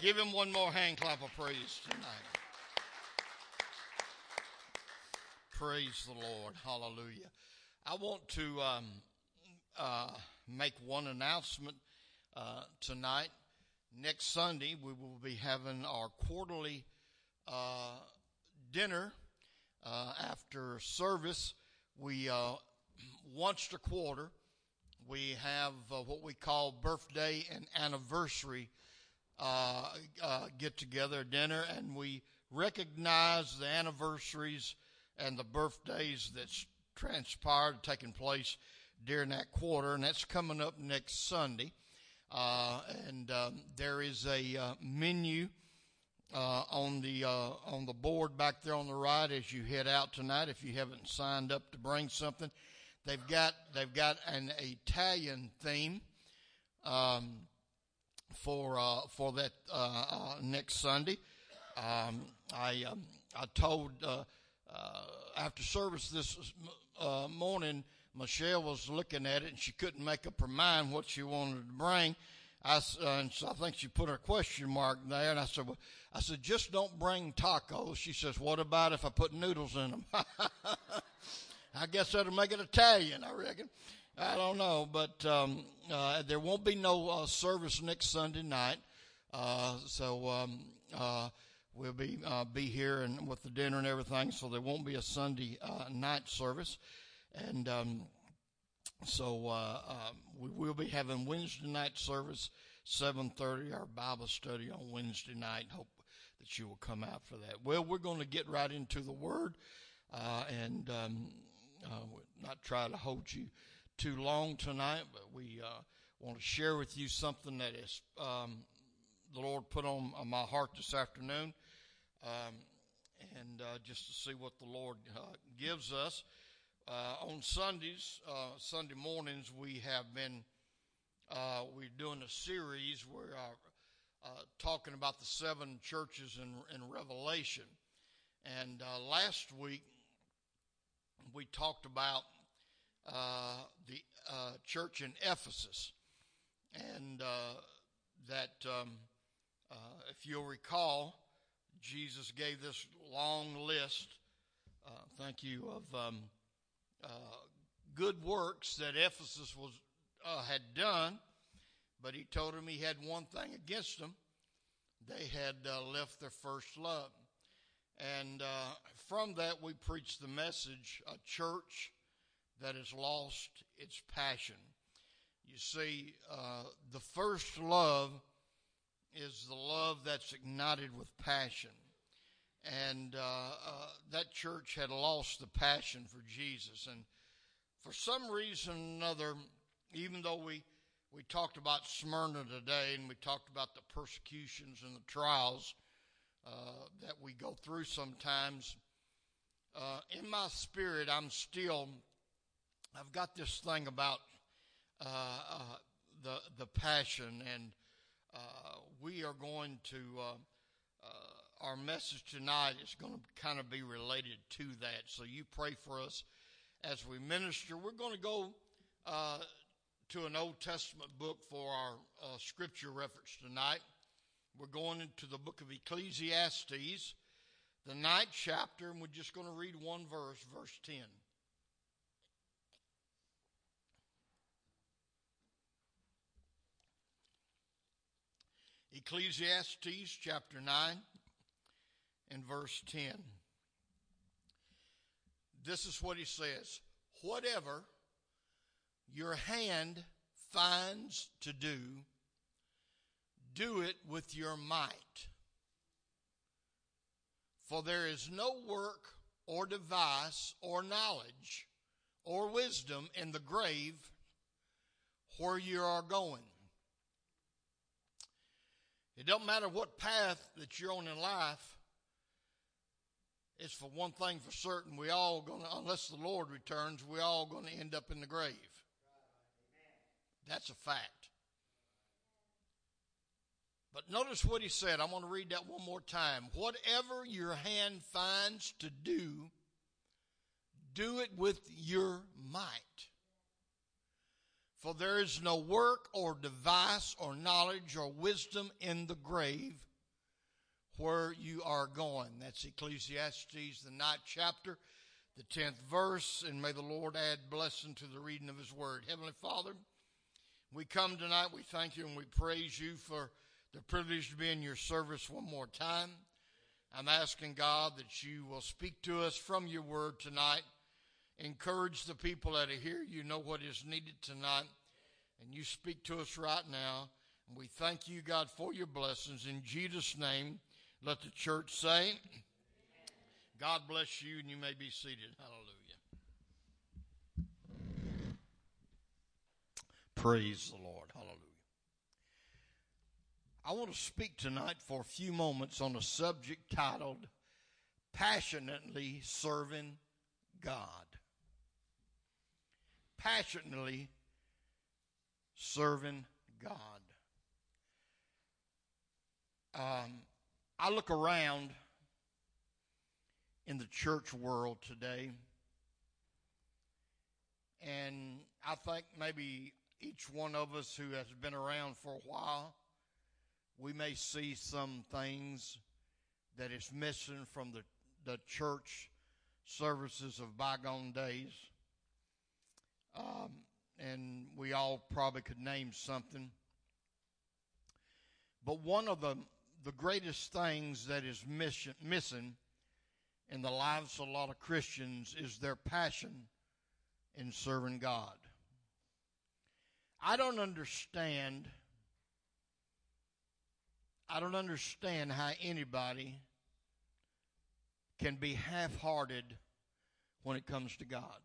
Give him one more hand clap of praise tonight. Praise the Lord. Hallelujah. I want to um, uh, make one announcement uh, tonight. Next Sunday, we will be having our quarterly uh, dinner uh, after service. We uh, once a quarter we have uh, what we call birthday and anniversary uh, uh, get together dinner, and we recognize the anniversaries and the birthdays that's transpired, taking place during that quarter, and that's coming up next Sunday. Uh, and um, there is a uh, menu uh, on the on the board back there on the right as you head out tonight. If you haven't signed up to bring something, they've got they've got an Italian theme. Um, for uh, for that uh, uh, next Sunday. Um, I um, I told uh, uh, after service this morning, Michelle was looking at it and she couldn't make up her mind what she wanted to bring. I, and so I think she put a question mark there, and I said, well, I said, just don't bring tacos. She says, what about if I put noodles in them? I guess that'll make it Italian, I reckon. I don't know, but um, uh, there won't be no uh, service next Sunday night. Uh, so um, uh, we'll be uh, be here and with the dinner and everything. So there won't be a Sunday uh, night service, and um, so um, we will be having Wednesday night service, seven thirty. Our Bible study on Wednesday night. Hope that you will come out for that. Well, we're going to get right into the Word, and um, not try to hold you too long tonight, but we uh, want to share with you something that is um, the Lord put on, my heart this afternoon, um, and uh, just to see what the Lord uh, gives us. Uh, on Sundays, uh, Sunday mornings, we have been uh, we're doing a series where talking about the seven churches in, in Revelation, and last week we talked about uh, the uh, church in Ephesus. And uh, that, um, uh, if you'll recall, Jesus gave this long list, uh, thank you, of um, good works that Ephesus was had done, but he told him he had one thing against them. They had left their first love. And from that, we preached the message a church that has lost its passion. You see, uh, the first love is the love that's ignited with passion. And uh, uh, that church had lost the passion for Jesus. And for some reason or another, even though we, we talked about Smyrna today and we talked about the persecutions and the trials uh, that we go through sometimes, uh, in my spirit, I'm still I've got this thing about uh, uh, the the passion, and uh, we are going to. Uh, uh, our message tonight is going to kind of be related to that. So you pray for us as we minister. We're going to go uh, to an Old Testament book for our scripture reference tonight. We're going into the book of Ecclesiastes, the ninth chapter, and we're just going to read one verse, verse 10. Ecclesiastes chapter 9 and verse 10. This is what he says Whatever your hand finds to do, do it with your might. For there is no work or device or knowledge or wisdom in the grave where you are going. It don't matter what path that you're on in life. It's for one thing for certain, we all gonna, unless the Lord returns, we all gonna end up in the grave. That's a fact. But notice what he said. I'm going to read that one more time. Whatever your hand finds to do, do it with your might. For there is no work or device or knowledge or wisdom in the grave where you are going. That's Ecclesiastes, the ninth chapter, the tenth verse, and may the Lord add blessing to the reading of his word. Heavenly Father, we come tonight, we thank you and we praise you for the privilege to be in your service one more time. I'm asking God that you will speak to us from your word tonight. Encourage the people that are here. You know what is needed tonight. And you speak to us right now. And we thank you, God, for your blessings. In Jesus' name, let the church say, God bless you, and you may be seated. Hallelujah. Praise the Lord. Hallelujah. I want to speak tonight for a few moments on a subject titled Passionately Serving God. Passionately serving God. Um, I look around in the church world today, and I think maybe each one of us who has been around for a while, we may see some things that is missing from the, the church services of bygone days. Um, and we all probably could name something. But one of the the greatest things that is mission, missing in the lives of a lot of Christians is their passion in serving God. I don't understand. I don't understand how anybody can be half hearted when it comes to God.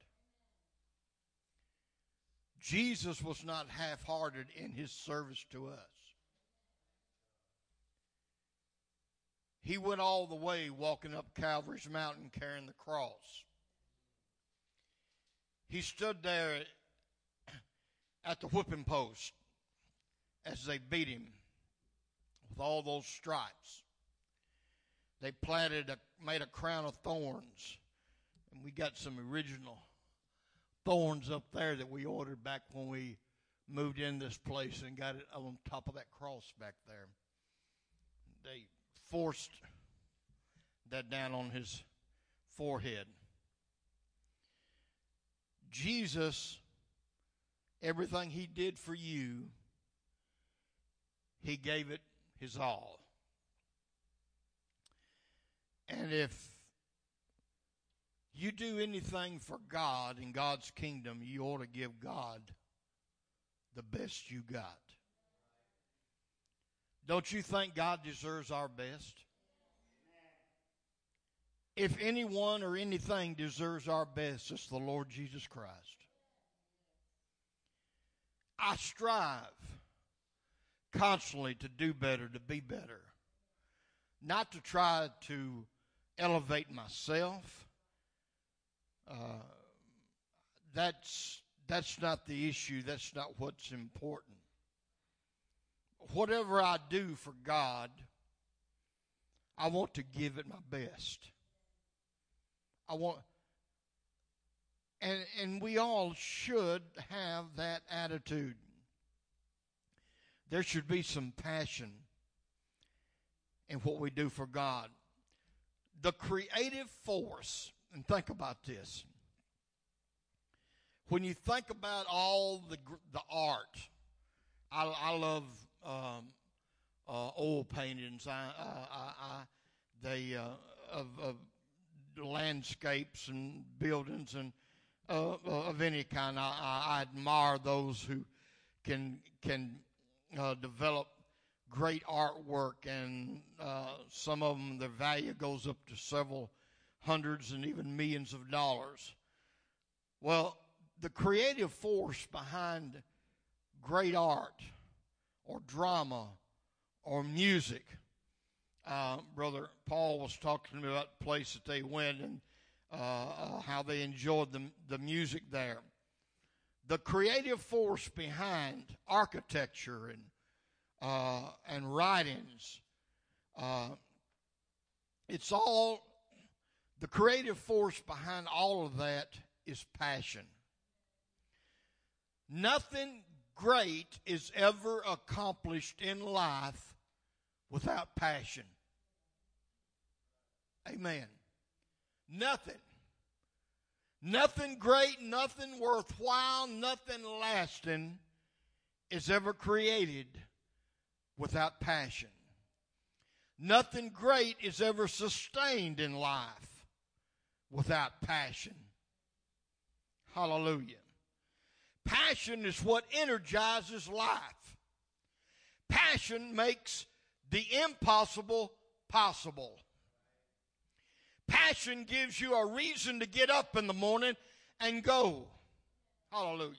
Jesus was not half hearted in his service to us. He went all the way walking up Calvary's mountain carrying the cross. He stood there at the whipping post as they beat him with all those stripes. They planted a, made a crown of thorns, and we got some original thorns up there that we ordered back when we moved in this place and got it on top of that cross back there. They forced that down on his forehead. Jesus, everything he did for you, he gave it his all. And if you do anything for God in God's kingdom, you ought to give God the best you got. Don't you think God deserves our best? If anyone or anything deserves our best, it's the Lord Jesus Christ. I strive constantly to do better, to be better, not to try to elevate myself. That's that's not the issue. That's not what's important whatever I do for God, I want to give it my best. I want and and we all should have that attitude. There should be some passion in what we do for God. The creative force, and think about this. When you think about all the the art, I, I love um, uh, oil paintings. I, I, I, they uh, of, of, landscapes and buildings and uh, uh of any kind. I, admire those who can can uh, develop great artwork, and uh, some of them their value goes up to several hundreds and even millions of dollars. Well, the creative force behind great art or drama or music. Uh, Brother Paul was talking to me about the place that they went and uh, uh, how they enjoyed the, the music there. The creative force behind architecture and uh, and writings, uh, it's all the creative force behind all of that is passion. Nothing great is ever accomplished in life without passion. Amen. Nothing. Nothing great, nothing worthwhile, nothing lasting is ever created without passion. Nothing great is ever sustained in life without passion. Hallelujah. Passion is what energizes life. Passion makes the impossible possible. Passion gives you a reason to get up in the morning and go. Hallelujah.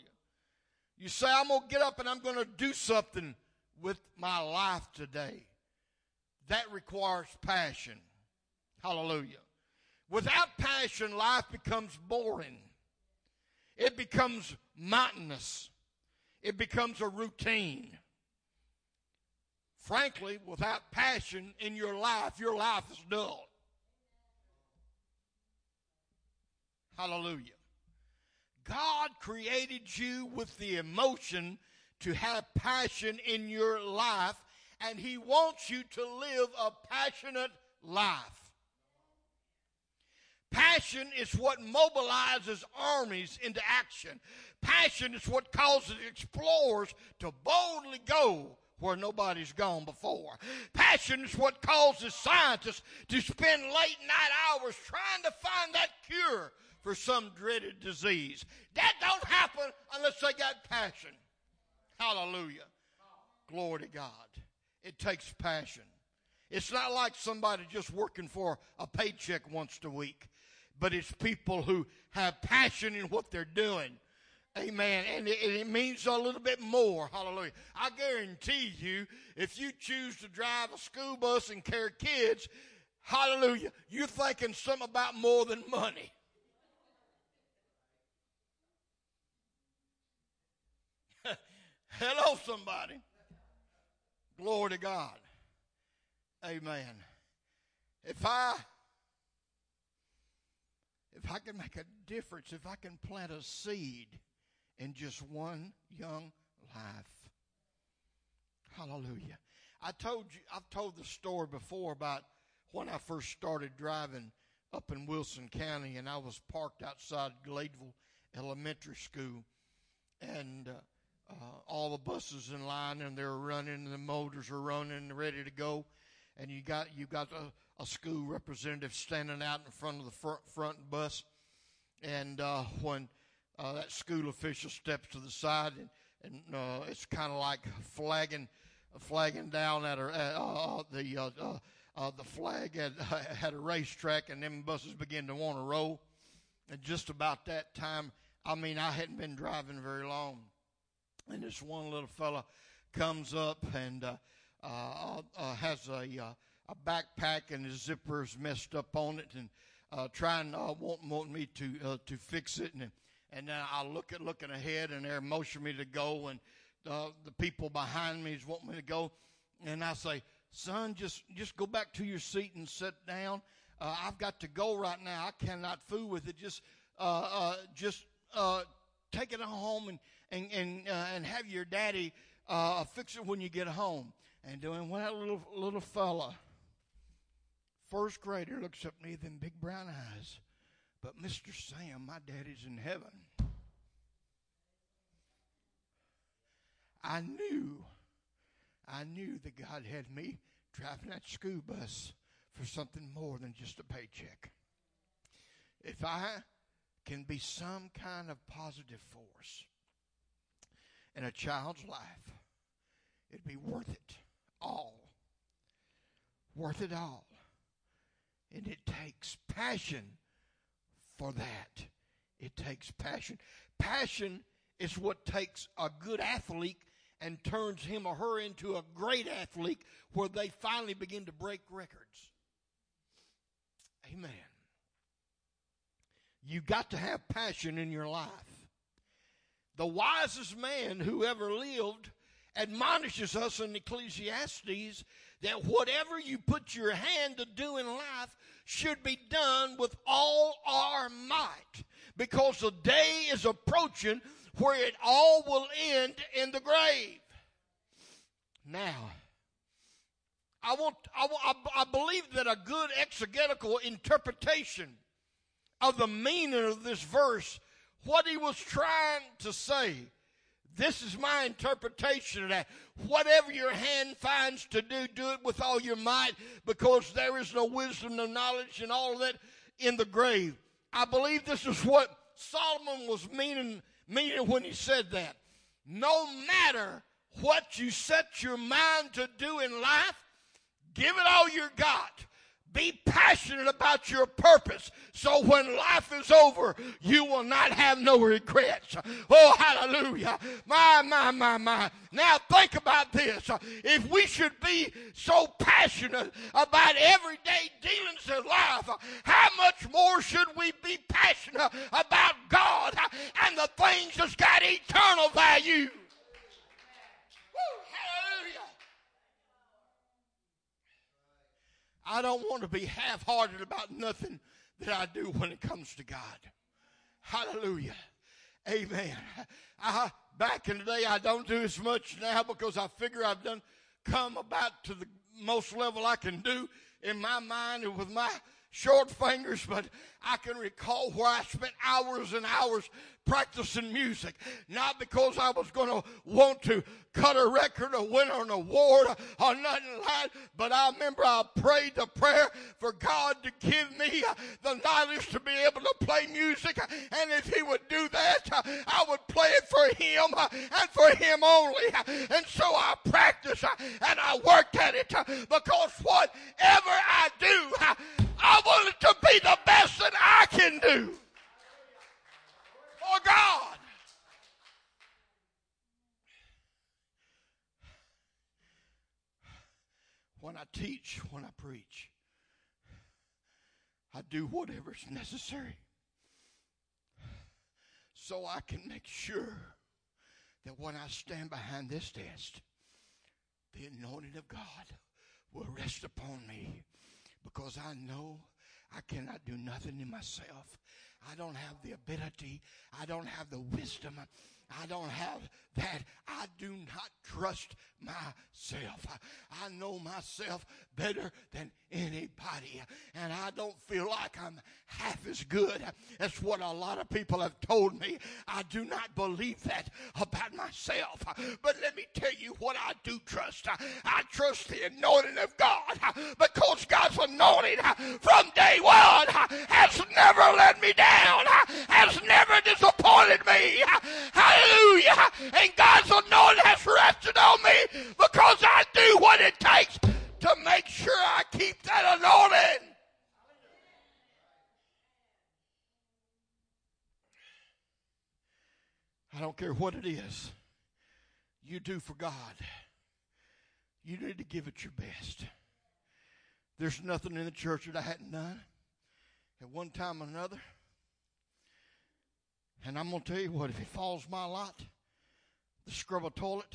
You say, I'm going to get up and I'm going to do something with my life today. That requires passion. Hallelujah. Without passion, life becomes boring. It becomes monotonous. It becomes a routine. Frankly, without passion in your life, your life is dull. Hallelujah. God created you with the emotion to have passion in your life, and He wants you to live a passionate life. Passion is what mobilizes armies into action. Passion is what causes explorers to boldly go where nobody's gone before. Passion is what causes scientists to spend late night hours trying to find that cure for some dreaded disease. That don't happen unless they got passion. Hallelujah. Glory to God. It takes passion. It's not like somebody just working for a paycheck once a week but it's people who have passion in what they're doing. Amen. And it, it, means a little bit more. Hallelujah. I guarantee you, if you choose to drive a school bus and carry kids, hallelujah, you're thinking something about more than money. Hello, somebody. Glory to God. Amen. If I if I can make a difference, if I can plant a seed in just one young life. Hallelujah. I told you, I've told the story before about when I first started driving up in Wilson County and I was parked outside Gladeville Elementary School and uh, uh, all the buses in line and they're running and the motors are running ready to go and you got you got a, a school representative standing out in front of the front, front bus. And uh, when uh, that school official steps to the side, and, and uh, it's kind of like flagging, flagging down at, a, at uh, the uh, uh, uh, the flag at had a racetrack, and them buses begin to want to roll. And just about that time, I mean, I hadn't been driving very long, and this one little fella comes up and has a a backpack and his zipper's messed up on it and uh, trying uh, want, want me to uh, to fix it. And and then I look at looking ahead and they're motioning me to go and uh, the people behind me is wanting me to go. And I say son just just go back to your seat and sit down. Uh, I've got to go right now. I cannot fool with it. Just uh, uh, just uh, take it home and and and, uh, and have your daddy uh, fix it when you get home and doing when that little little fella first grader looks at me, with them big brown eyes. But Mr. Sam, my daddy's in heaven. I knew, I knew that God had me driving that school bus for something more than just a paycheck. If I can be some kind of positive force in a child's life, it'd be worth it all. Worth it all. And it takes passion for that. It takes passion. Passion is what takes a good athlete and turns him or her into a great athlete where they finally begin to break records. Amen. You got to have passion in your life. The wisest man who ever lived admonishes us in Ecclesiastes that whatever you put your hand to do in life should be done with all our might because the day is approaching where it all will end in the grave. Now, I want, I, I believe that a good exegetical interpretation of the meaning of this verse, what he was trying to say, this is my interpretation of that. Whatever your hand finds to do, do it with all your might, because there is no wisdom, no knowledge, and all of that in the grave. I believe this is what Solomon was meaning, meaning when he said that. No matter what you set your mind to do in life, give it all you got. Be passionate about your purpose so when life is over, you will not have no regrets. Oh, hallelujah. My, my, my, my. Now think about this. If we should be so passionate about everyday dealings in life, how much more should we be passionate about God and the things that's got eternal value? I don't want to be half hearted about nothing that I do when it comes to God. Hallelujah. Amen. I, back in the day, I don't do as much now because I figure I've done come about to the most level I can do in my mind and with my short fingers, but I can recall where I spent hours and hours practicing music. Not because I was going to want to cut a record or win an award or nothing like that, but I remember I prayed the prayer for God to give me the knowledge to be able to play music. And if He would do that, I would play it for Him and for Him only. And so I practiced and I worked at it because whatever I do, I want it to be the best that I can do for God. When I teach, when I preach, I do whatever's necessary so I can make sure that when I stand behind this desk, the anointing of God will rest upon me because I know I cannot do nothing in myself. I don't have the ability. I don't have the wisdom. I don't have that. I do not trust myself. I, know myself better than anybody. And I don't feel like I'm half as good as what a lot of people have told me. I do not believe that about myself. But let me tell you what I do trust. I trust the anointing of God because God's anointing from day one has never let me down, Uh, has never disappointed me. Hallelujah. And God's anointing has rested on me because I do what it takes to make sure I keep that anointing. I don't care what it is you do for God. You need to give it your best. There's nothing in the church that I hadn't done at one time or another. And I'm going to tell you what, if it falls my lot the scrub a toilet,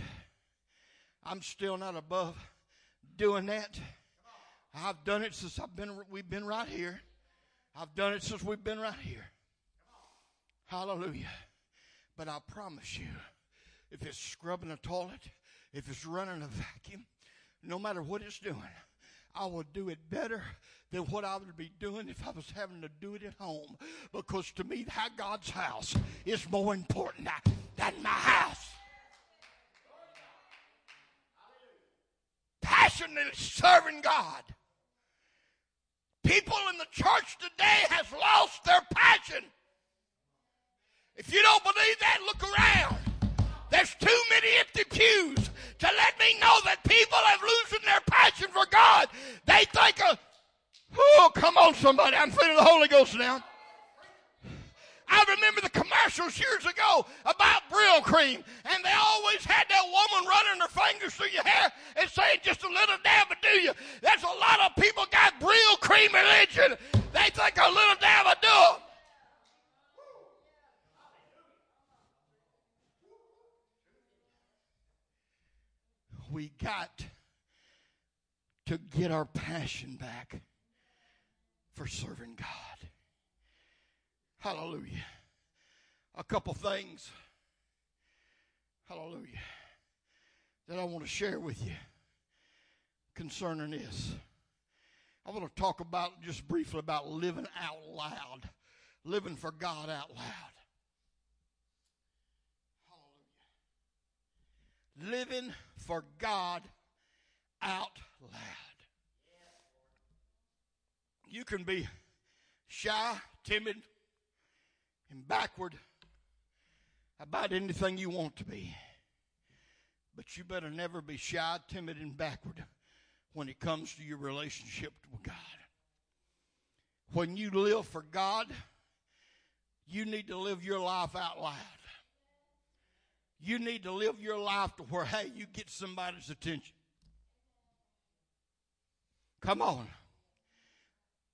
I'm still not above doing that. I've done it since I've been, we've been right here. I've done it since we've been right here. Hallelujah. But I promise you, if it's scrubbing a toilet, if it's running a vacuum, no matter what it's doing, I will do it better than what I would be doing if I was having to do it at home. Because to me, that God's house is more important than my house. Passionately serving God. People in the church today has lost their passion. If you don't believe that, look around. There's too many empty pews to let me know that people have losing their passion for God. They think of, oh, come on, somebody. I'm feeling the Holy Ghost now. I remember the commercials years ago about Brylcreem, and they always had that woman running her fingers through your hair and saying just a little dab will do you. There's a lot of people got Brylcreem religion. They think a little dab will do them. We got to get our passion back for serving God. Hallelujah. A couple things Hallelujah. That I want to share with you concerning this. I want to talk about just briefly about living out loud, living for God out loud. Hallelujah. Living for God out loud. You can be shy, timid, and backward about anything you want to be. But you better never be shy, timid, and backward when it comes to your relationship with God. When you live for God, you need to live your life out loud. You need to live your life to where, hey, you get somebody's attention. Come on.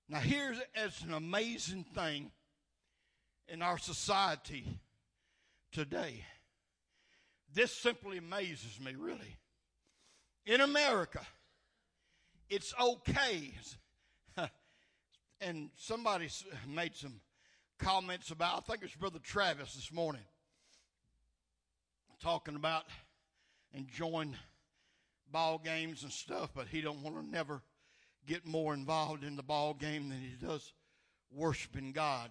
Now, here's as an amazing thing in our society today. This simply amazes me, really. In America, it's okay. and somebody made some comments about, I think it was Brother Travis this morning, talking about enjoying ball games and stuff, but he don't want to never get more involved in the ball game than he does worshiping God.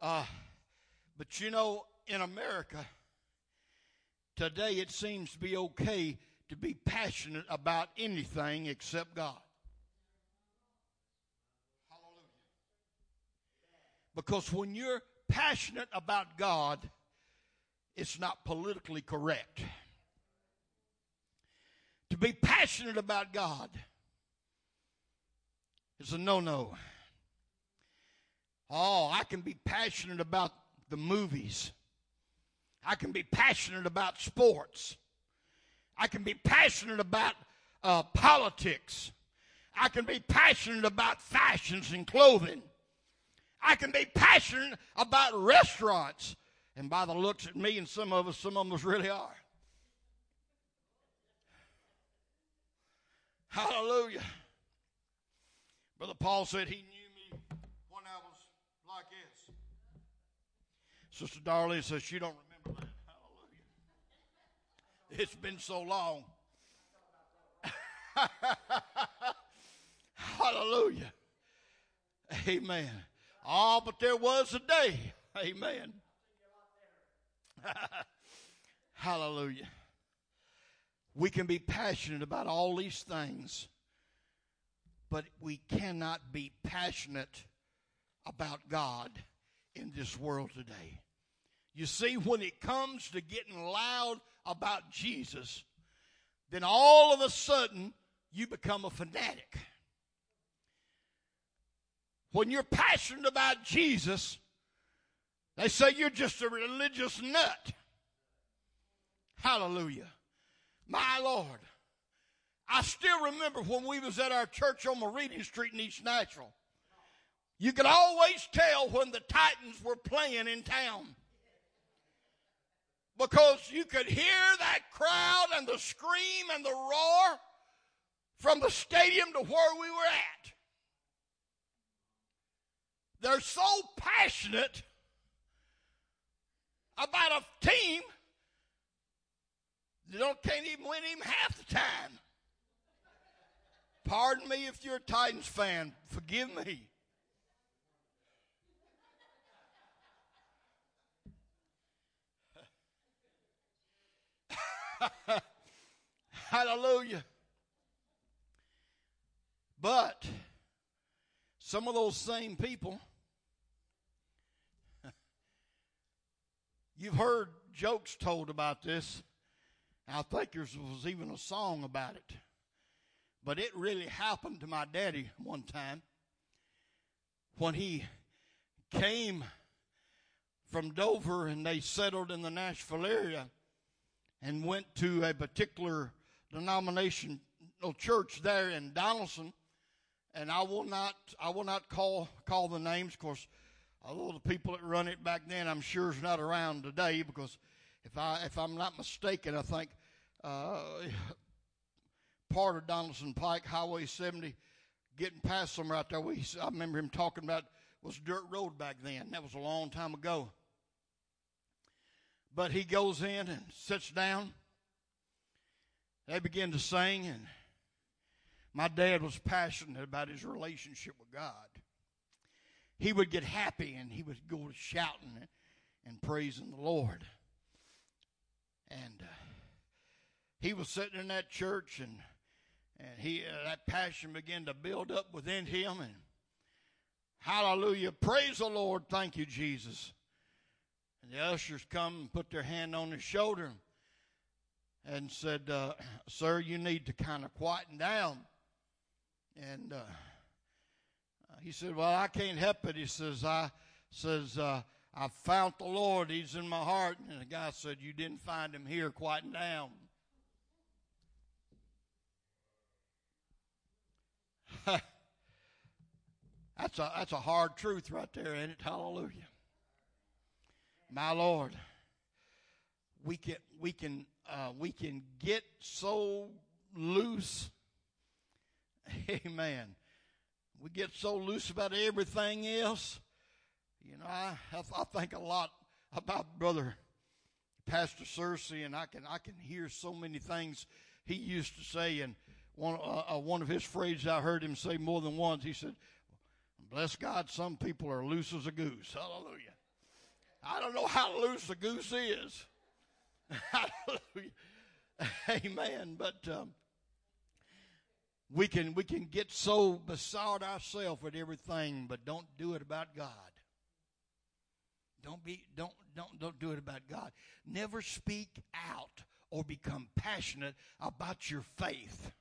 Uh, but you know, in America, today it seems to be okay to be passionate about anything except God. Hallelujah. Because when you're passionate about God, it's not politically correct. To be passionate about God is a no no. Oh, I can be passionate about the movies. I can be passionate about sports. I can be passionate about uh, politics. I can be passionate about fashions and clothing. I can be passionate about restaurants. And by the looks at me and some of us, some of us really are. Hallelujah. Brother Paul said he knew me when I was like this. Sister Darlene says she don't remember that. Hallelujah. It's been so long. Hallelujah. Amen. Oh, but there was a day. Amen. Hallelujah. We can be passionate about all these things but we cannot be passionate about God in this world today. You see, when it comes to getting loud about Jesus, then all of a sudden you become a fanatic. When you're passionate about Jesus, they say you're just a religious nut. Hallelujah. My Lord. I still remember when we was at our church on Meridian Street in East Nashville. You could always tell when the Titans were playing in town. Because you could hear that crowd and the scream and the roar from the stadium to where we were at. They're so passionate about a team, they don't, can't even win him half the time. Pardon me if you're a Titans fan. Forgive me. Hallelujah. But some of those same people, you've heard jokes told about this. I think there was even a song about it. But it really happened to my daddy one time when he came from Dover and they settled in the Nashville area and went to a particular denominational church there in Donelson. And I will not, I will not call call the names, of course. Although the people that run it back then, I'm sure, is not around today because if I if I'm not mistaken, I think uh, part of Donelson Pike, Highway 70, getting past somewhere out there. We, I remember him talking about was dirt road back then. That was a long time ago. But he goes in and sits down. They begin to sing, and my dad was passionate about his relationship with God. He would get happy and he would go shouting and praising the Lord. And uh, he was sitting in that church, and and he uh, that passion began to build up within him. And hallelujah, praise the Lord, thank you, Jesus. And the ushers come and put their hand on his shoulder and said, uh, "Sir, you need to kind of quieten down." And uh, he said, "Well, I can't help it." He says, "I says uh, I found the Lord. He's in my heart." And the guy said, "You didn't find him here. Quieten down." that's a that's a hard truth right there, ain't it? Hallelujah. My Lord, we can we can uh, we can get so loose. Amen. We get so loose about everything else. You know, I I think a lot about brother Pastor Searcy, and I can I can hear so many things he used to say, and one uh, uh, one of his phrases I heard him say more than once. He said, "Bless God, some people are loose as a goose." Hallelujah. I don't know how loose a goose is. Hallelujah. Amen. But um, we can we can get so beside ourselves with everything, but don't do it about God. Don't be don't don't don't do it about God. Never speak out or become passionate about your faith.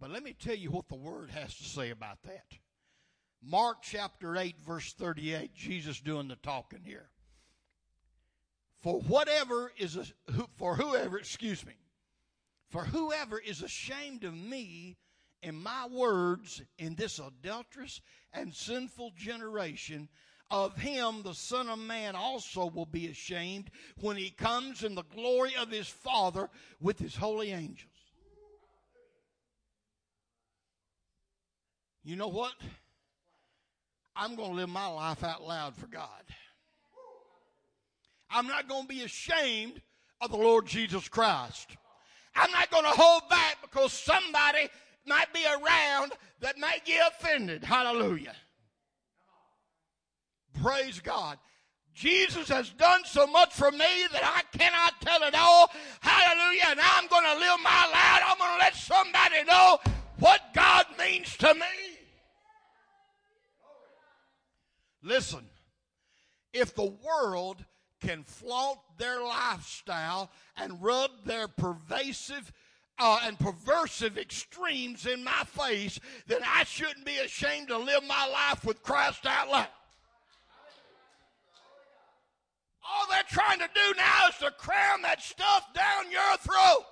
But let me tell you what the word has to say about that. Mark chapter 8 verse 38, Jesus doing the talking here. For whatever is a, for whoever, excuse me, for whoever is ashamed of me and my words in this adulterous and sinful generation, of him the Son of Man also will be ashamed when he comes in the glory of his Father with his holy angels. You know what? I'm going to live my life out loud for God. I'm not going to be ashamed of the Lord Jesus Christ. I'm not going to hold back because somebody might be around that may get offended. Hallelujah. Praise God. Jesus has done so much for me that I cannot tell it all. Hallelujah. And I'm going to live my life. I'm going to let somebody know what God means to me. Listen, if the world can flaunt their lifestyle and rub their pervasive uh, and perversive extremes in my face, then I shouldn't be ashamed to live my life with Christ out loud. All they're trying to do now is to cram that stuff down your throat.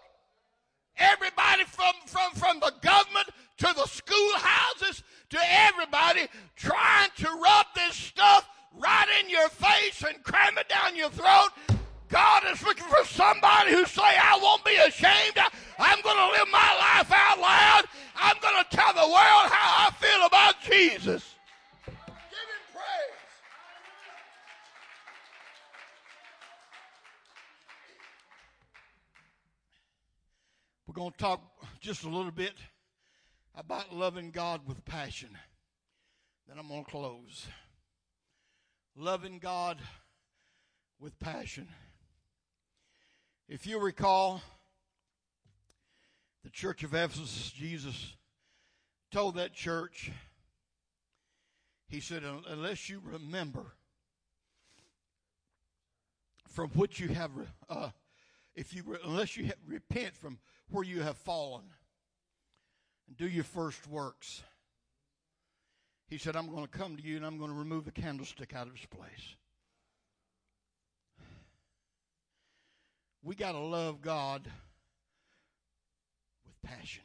Everybody from, from, from the government to the schoolhouses to everybody trying to rub this stuff right in your face and cram it down your throat. God is looking for somebody who say, I won't be ashamed. I'm going to live my life out loud. I'm going to tell the world how I feel about Jesus. Give him praise. We're going to talk just a little bit about loving God with passion. Then I'm going to close. Loving God with passion. If you recall, the church of Ephesus, Jesus told that church, He said, unless you remember from which you have, uh, if you, unless you repent from where you have fallen and do your first works. He said, I'm going to come to you and I'm going to remove the candlestick out of its place. We got to love God with passion.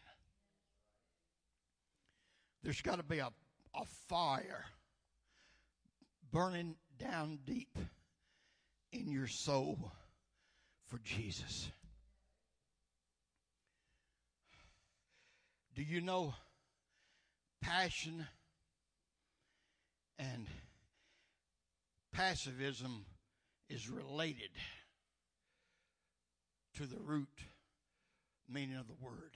There's got to be a, a fire burning down deep in your soul for Jesus. Do you know passion and passivism is related? to the root meaning of the word.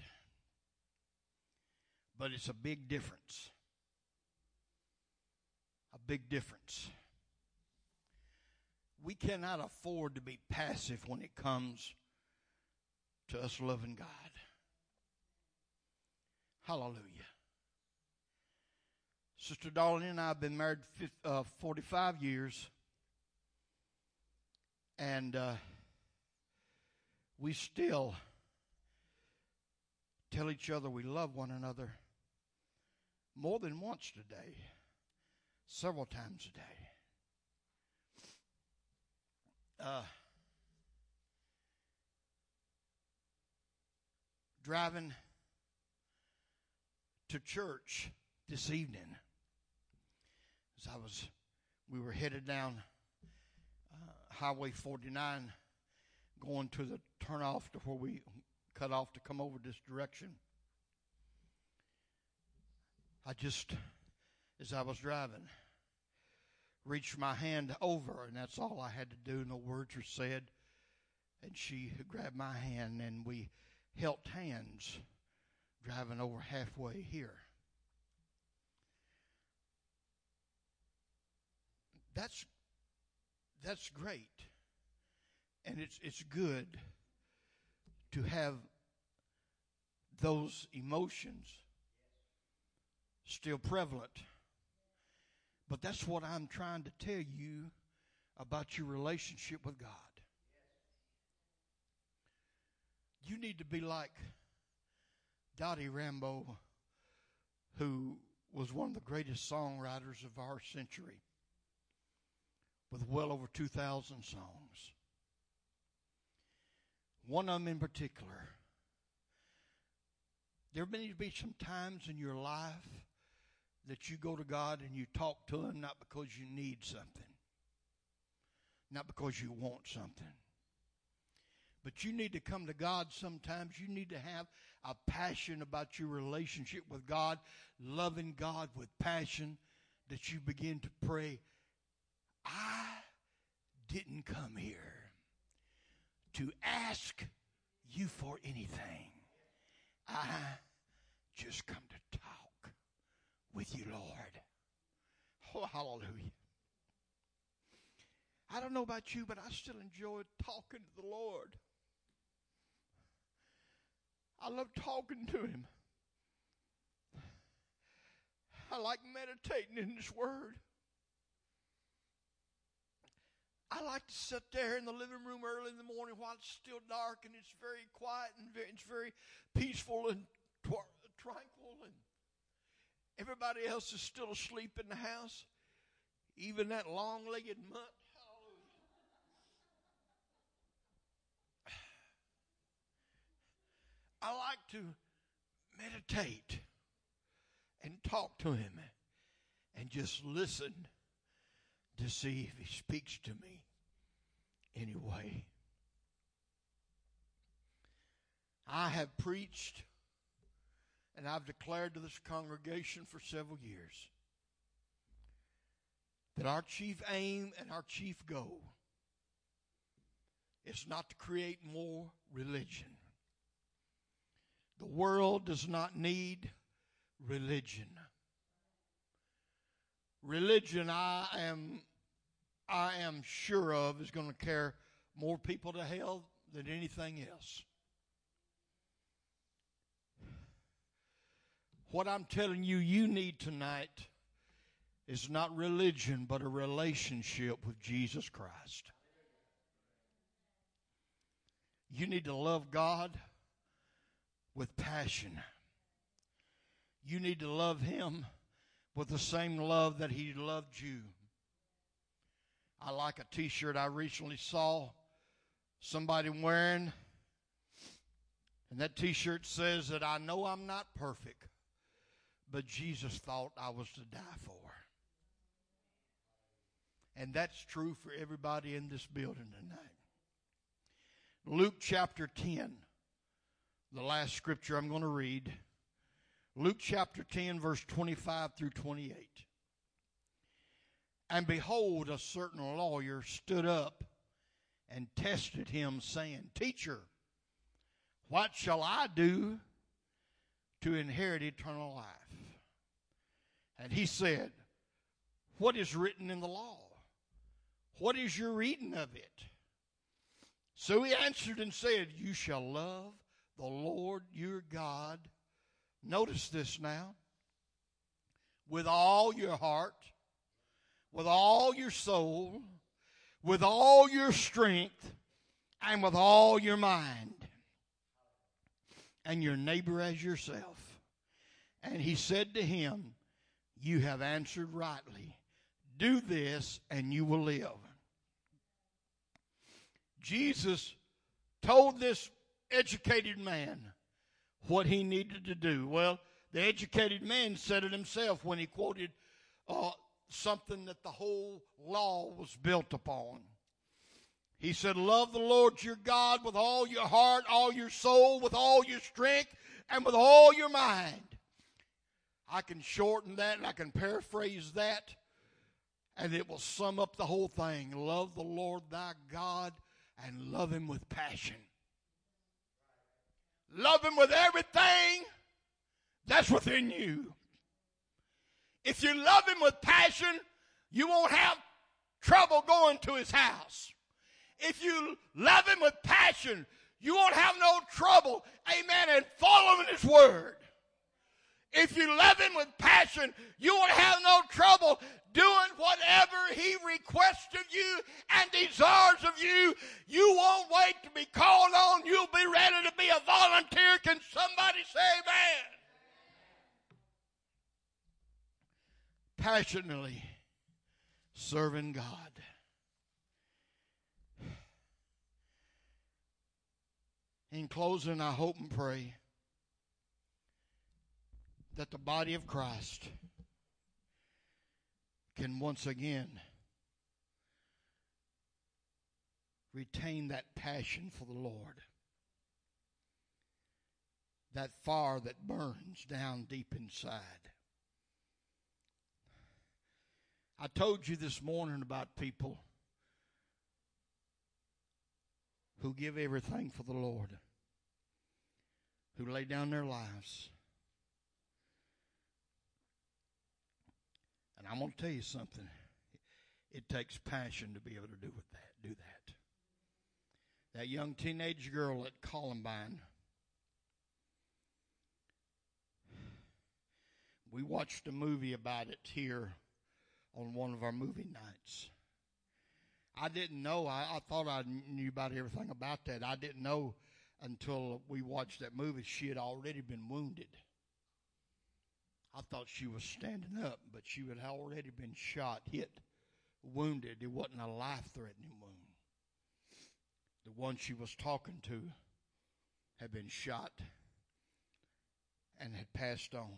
But it's a big difference. A big difference. We cannot afford to be passive when it comes to us loving God. Hallelujah. Sister Darlene and I have been married 50, uh, 45 years. And uh, we still tell each other we love one another more than once today, several times a day. Uh, driving to church this evening as I was we were headed down uh, highway 49 going to the turnoff to where we cut off to come over this direction. I just as I was driving reached my hand over and that's all I had to do. No words were said. And she grabbed my hand and we held hands driving over halfway here. That's that's great. And it's it's good to have those emotions still prevalent. But that's what I'm trying to tell you about your relationship with God. You need to be like Dottie Rambo, who was one of the greatest songwriters of our century, with well over 2,000 songs. One of them in particular. There may be some times in your life that you go to God and you talk to Him not because you need something, not because you want something but you need to come to God sometimes. You need to have a passion about your relationship with God, loving God with passion, that you begin to pray, didn't come here to ask you for anything. I just come to talk with you, Lord. Oh, hallelujah. I don't know about you, but I still enjoy talking to the Lord. I love talking to him. I like meditating in his word. I like to sit there in the living room early in the morning while it's still dark and it's very quiet and very, it's very peaceful and tranquil and everybody else is still asleep in the house. Even that long-legged mutt I like to meditate and talk to him and just listen to see if he speaks to me anyway. I have preached and I've declared to this congregation for several years that our chief aim and our chief goal is not to create more religion. The world does not need religion. Religion, I am, I am sure of, is going to carry more people to hell than anything else. What I'm telling you, you need tonight is not religion, but a relationship with Jesus Christ. You need to love God with passion. You need to love Him with the same love that He loved you. I like a t shirt I recently saw somebody wearing, and that t shirt says that I know I'm not perfect, but Jesus thought I was to die for. And that's true for everybody in this building tonight. Luke chapter 10 the last scripture I'm going to read Luke chapter 10, verse 25 through 28. And behold, a certain lawyer stood up and tested him, saying, Teacher, What shall I do to inherit eternal life? And he said, What is written in the law? What is your reading of it? So he answered and said, You shall love the Lord your God. Notice this now. With all your heart, with all your soul, with all your strength, and with all your mind, and your neighbor as yourself. And he said to him, You have answered rightly. Do this, and you will live. Jesus told this educated man what he needed to do. Well, the educated man said it himself when he quoted uh, something that the whole law was built upon. He said, Love the Lord your God with all your heart, all your soul, with all your strength, and with all your mind. I can shorten that and I can paraphrase that, and it will sum up the whole thing. Love the Lord thy God and love him with passion. Love him with everything that's within you. If you love him with passion, you won't have trouble going to his house. If you love him with passion, you won't have no trouble, amen, in following his word. If you love him with passion, you won't have no trouble doing whatever he requests of you and desires of you. You won't wait to be called on. You'll be ready to be a volunteer. Can somebody say amen? Passionately serving God. In closing, I hope and pray that the body of Christ can once again retain that passion for the Lord, that fire that burns down deep inside. I told you this morning about people who give everything for the Lord, who lay down their lives And I'm going to tell you something. It takes passion to be able to do with that. Do that. That young teenage girl at Columbine. We watched a movie about it here on one of our movie nights. I didn't know. I, I thought I knew about everything about that. I didn't know until we watched that movie. She had already been wounded. I thought she was standing up, but she had already been shot, hit, wounded. It wasn't a life threatening wound. The one she was talking to had been shot and had passed on.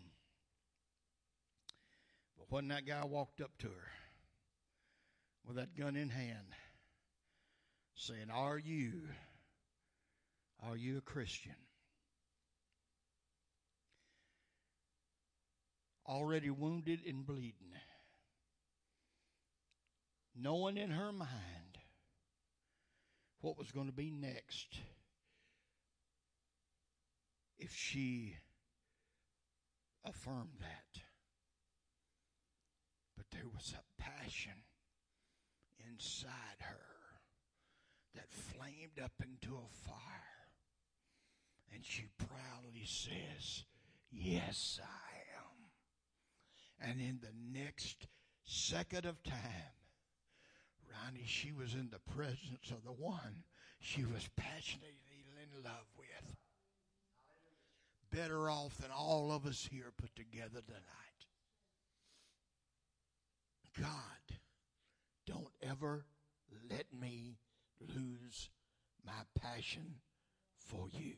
But when that guy walked up to her with that gun in hand, saying, Are you, are you a Christian? Already wounded and bleeding, knowing in her mind what was going to be next if she affirmed that. But there was a passion inside her that flamed up into a fire. And she proudly says, Yes, I and in the next second of time, Ronnie, she was in the presence of the one she was passionately in love with. Better off than all of us here put together tonight. God, don't ever let me lose my passion for you.